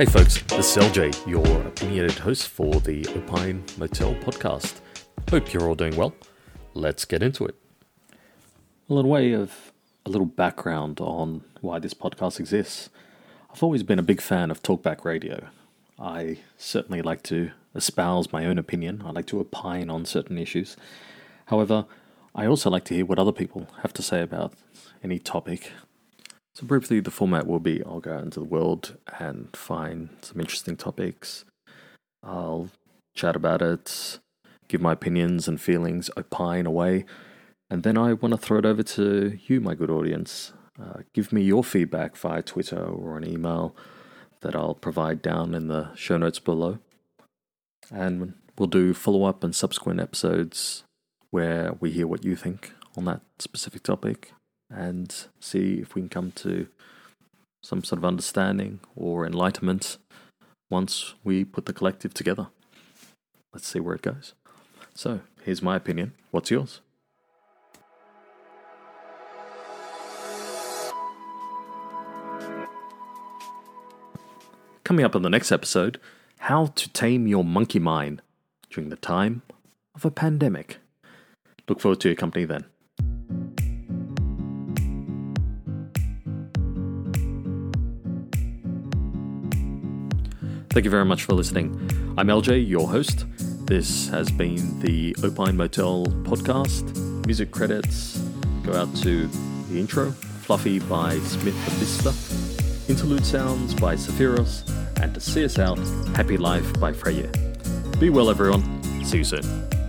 Hey folks, this is LJ, your opinionated host for the Opine Motel podcast. Hope you're all doing well. Let's get into it. A little way of a little background on why this podcast exists. I've always been a big fan of talkback radio. I certainly like to espouse my own opinion. I like to opine on certain issues. However, I also like to hear what other people have to say about any topic. So, briefly, the format will be I'll go out into the world and find some interesting topics. I'll chat about it, give my opinions and feelings, opine away, and then I want to throw it over to you, my good audience. Uh, give me your feedback via Twitter or an email that I'll provide down in the show notes below. And we'll do follow up and subsequent episodes where we hear what you think on that specific topic and see if we can come to some sort of understanding or enlightenment once we put the collective together. Let's see where it goes. So, here's my opinion. What's yours? Coming up on the next episode, how to tame your monkey mind during the time of a pandemic. Look forward to your company then. Thank you very much for listening. I'm LJ, your host. This has been the Opine Motel podcast. Music credits go out to the intro, Fluffy by Smith the Vista, interlude sounds by Sephiros, and to see us out, Happy Life by Freya. Be well, everyone. See you soon.